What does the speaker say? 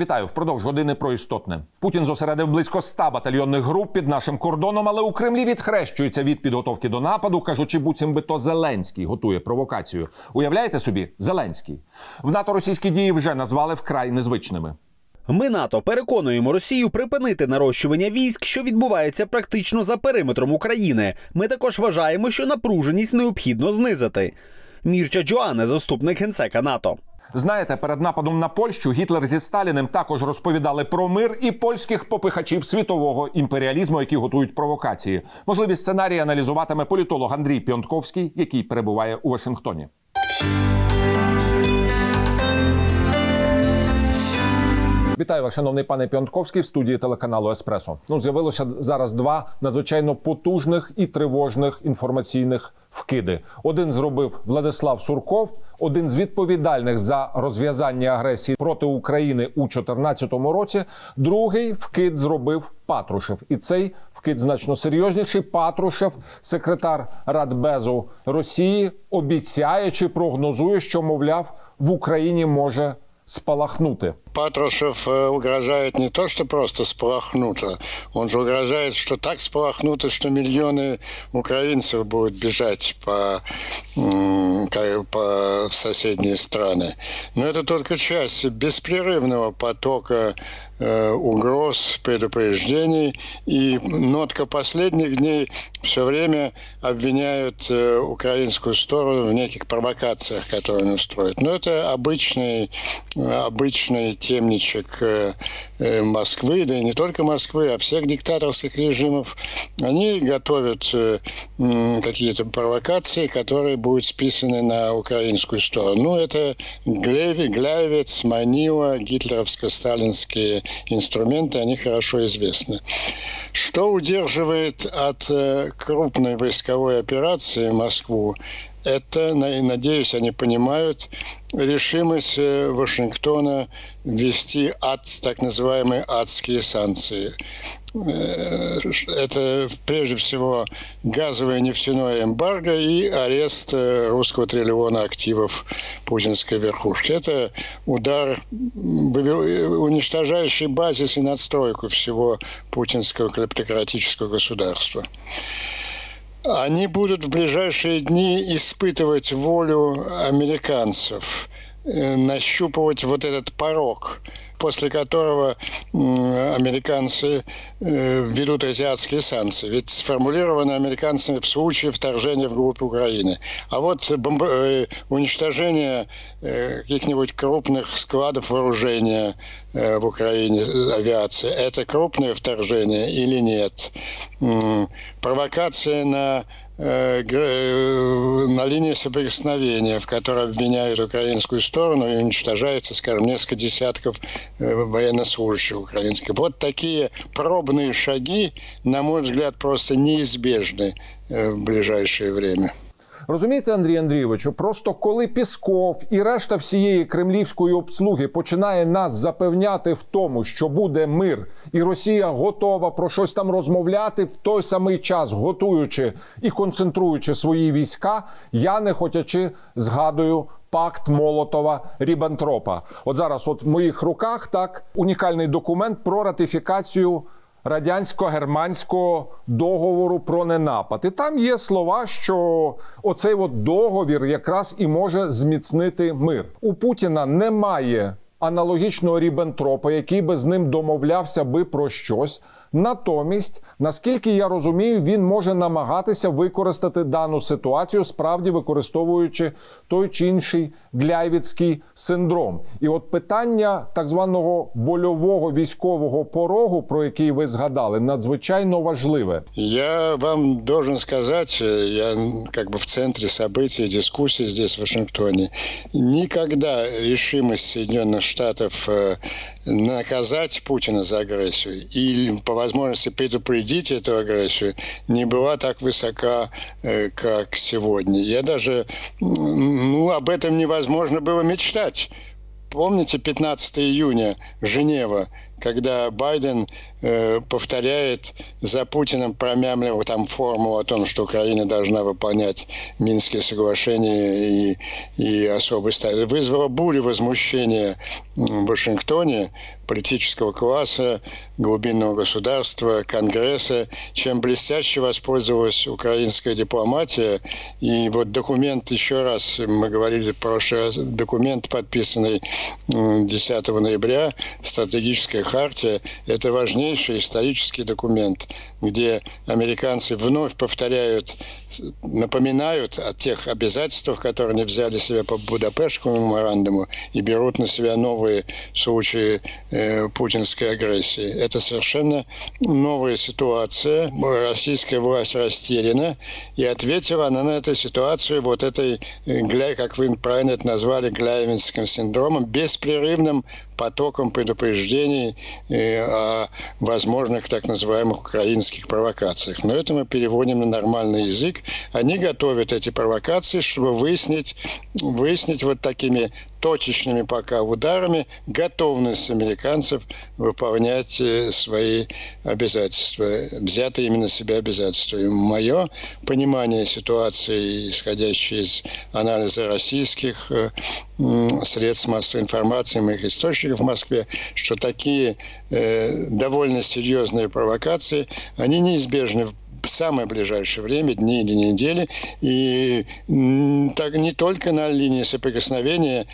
Вітаю впродовж години про істотне. Путін зосередив близько 100 батальйонних груп під нашим кордоном, але у Кремлі відхрещується від підготовки до нападу, кажучи, буцім би то Зеленський готує провокацію. Уявляєте собі, Зеленський в НАТО російські дії вже назвали вкрай незвичними. Ми НАТО переконуємо Росію припинити нарощування військ, що відбувається практично за периметром України. Ми також вважаємо, що напруженість необхідно знизити. Мірча Джоане, заступник генсека НАТО. Знаєте, перед нападом на Польщу Гітлер зі Сталіним також розповідали про мир і польських попихачів світового імперіалізму, які готують провокації. Можливі сценарії аналізуватиме політолог Андрій Піонтковський, який перебуває у Вашингтоні. Вітаю вас, шановний пане Піонтковський в студії телеканалу Еспресо. Ну, з'явилося зараз два надзвичайно потужних і тривожних інформаційних вкиди. Один зробив Владислав Сурков, один з відповідальних за розв'язання агресії проти України у 2014 році. Другий вкид зробив Патрушев, і цей вкид значно серйозніший. Патрушев, секретар Радбезу Росії, обіцяє чи прогнозує, що мовляв в Україні може спалахнути. Патрушев э, угрожает не то, что просто спалахнуто, он же угрожает, что так спалахнуто, что миллионы украинцев будут бежать по, по соседние страны. Но это только часть беспрерывного потока э, угроз, предупреждений. И нотка последних дней все время обвиняют э, украинскую сторону в неких провокациях, которые он устроит. Но это обычный, обычный темничек э, э, Москвы, да и не только Москвы, а всех диктаторских режимов, они готовят э, какие-то провокации, которые будут списаны на украинскую сторону. Ну, это Глявец, Манила, гитлеровско-сталинские инструменты, они хорошо известны. Что удерживает от крупной войсковой операции Москву? Это, надеюсь, они понимают решимость э, Вашингтона ввести ад, так называемые адские санкции. Э, это прежде всего газовое нефтяное эмбарго и арест э, русского триллиона активов путинской верхушки. Это удар, уничтожающий базис и надстройку всего путинского клептократического государства они будут в ближайшие дни испытывать волю американцев, э, нащупывать вот этот порог – после которого американцы э, ведут азиатские санкции. Ведь сформулированы американцами в случае вторжения в группу Украины. А вот бомб... Э, уничтожение э, каких-нибудь крупных складов вооружения в Украине авиации, это крупное вторжение или нет? Провокация на на линии соприкосновения, в которой обвиняют украинскую сторону и уничтожается, скажем, несколько десятков военнослужащих украинских. Вот такие пробные шаги, на мой взгляд, просто неизбежны в ближайшее время. Розумієте, Андрій Андрійовичу, просто коли Пісков і решта всієї кремлівської обслуги починає нас запевняти в тому, що буде мир, і Росія готова про щось там розмовляти в той самий час, готуючи і концентруючи свої війська, я не хотячи згадую. Пакт Молотова Ріббентропа. От зараз, от в моїх руках, так унікальний документ про ратифікацію радянсько-германського договору про ненапад. І там є слова, що оцей от договір якраз і може зміцнити мир. У Путіна немає аналогічного Рібентропа, який би з ним домовлявся би про щось. Натомість, наскільки я розумію, він може намагатися використати дану ситуацію, справді використовуючи той чи інший гляйвіцький синдром. І от питання так званого больового військового порогу, про який ви згадали, надзвичайно важливе. Я вам должен сказати, я как бы в центрі событий, дискуссий здесь в Вашингтоне, никогда решимость Соединенных Штатов э, наказать Путина за агрессию или по возможности предупредить эту агрессию не была так высока, э, как сегодня. Я даже, ну, об этом невозможно было мечтать. Помните 15 июня, Женева, когда Байден э, повторяет за Путиным промямлив там формулу о том, что Украина должна выполнять Минские соглашения и, и особый статус, вызвало бурю возмущения в Вашингтоне политического класса, глубинного государства, Конгресса, чем блестяще воспользовалась украинская дипломатия. И вот документ, еще раз, мы говорили в прошлый раз, документ, подписанный 10 ноября, стратегическая хартия, это важнейший исторический документ, где американцы вновь повторяют, напоминают о тех обязательствах, которые они взяли себе по Будапештскому меморандуму и берут на себя новые случаи э, путинской агрессии. Это совершенно новая ситуация. Российская власть растеряна, и ответила она на эту ситуацию вот этой, э, как вы правильно это назвали, гляйвинским синдромом, беспрерывным потоком предупреждений э, о возможных так называемых украинских провокациях. Но это мы переводим на нормальный язык. Они готовят эти провокации, чтобы выяснить, выяснить вот такими точечными пока ударами готовность американцев выполнять э, свои обязательства, взятые именно на себя обязательства. И мое понимание ситуации, исходящее из анализа российских э, средств массовой информации, моих источников в Москве, что такие э, довольно серьезные провокации, они неизбежны в в самое ближайшее время, дни или недели, и так не только на линии соприкосновения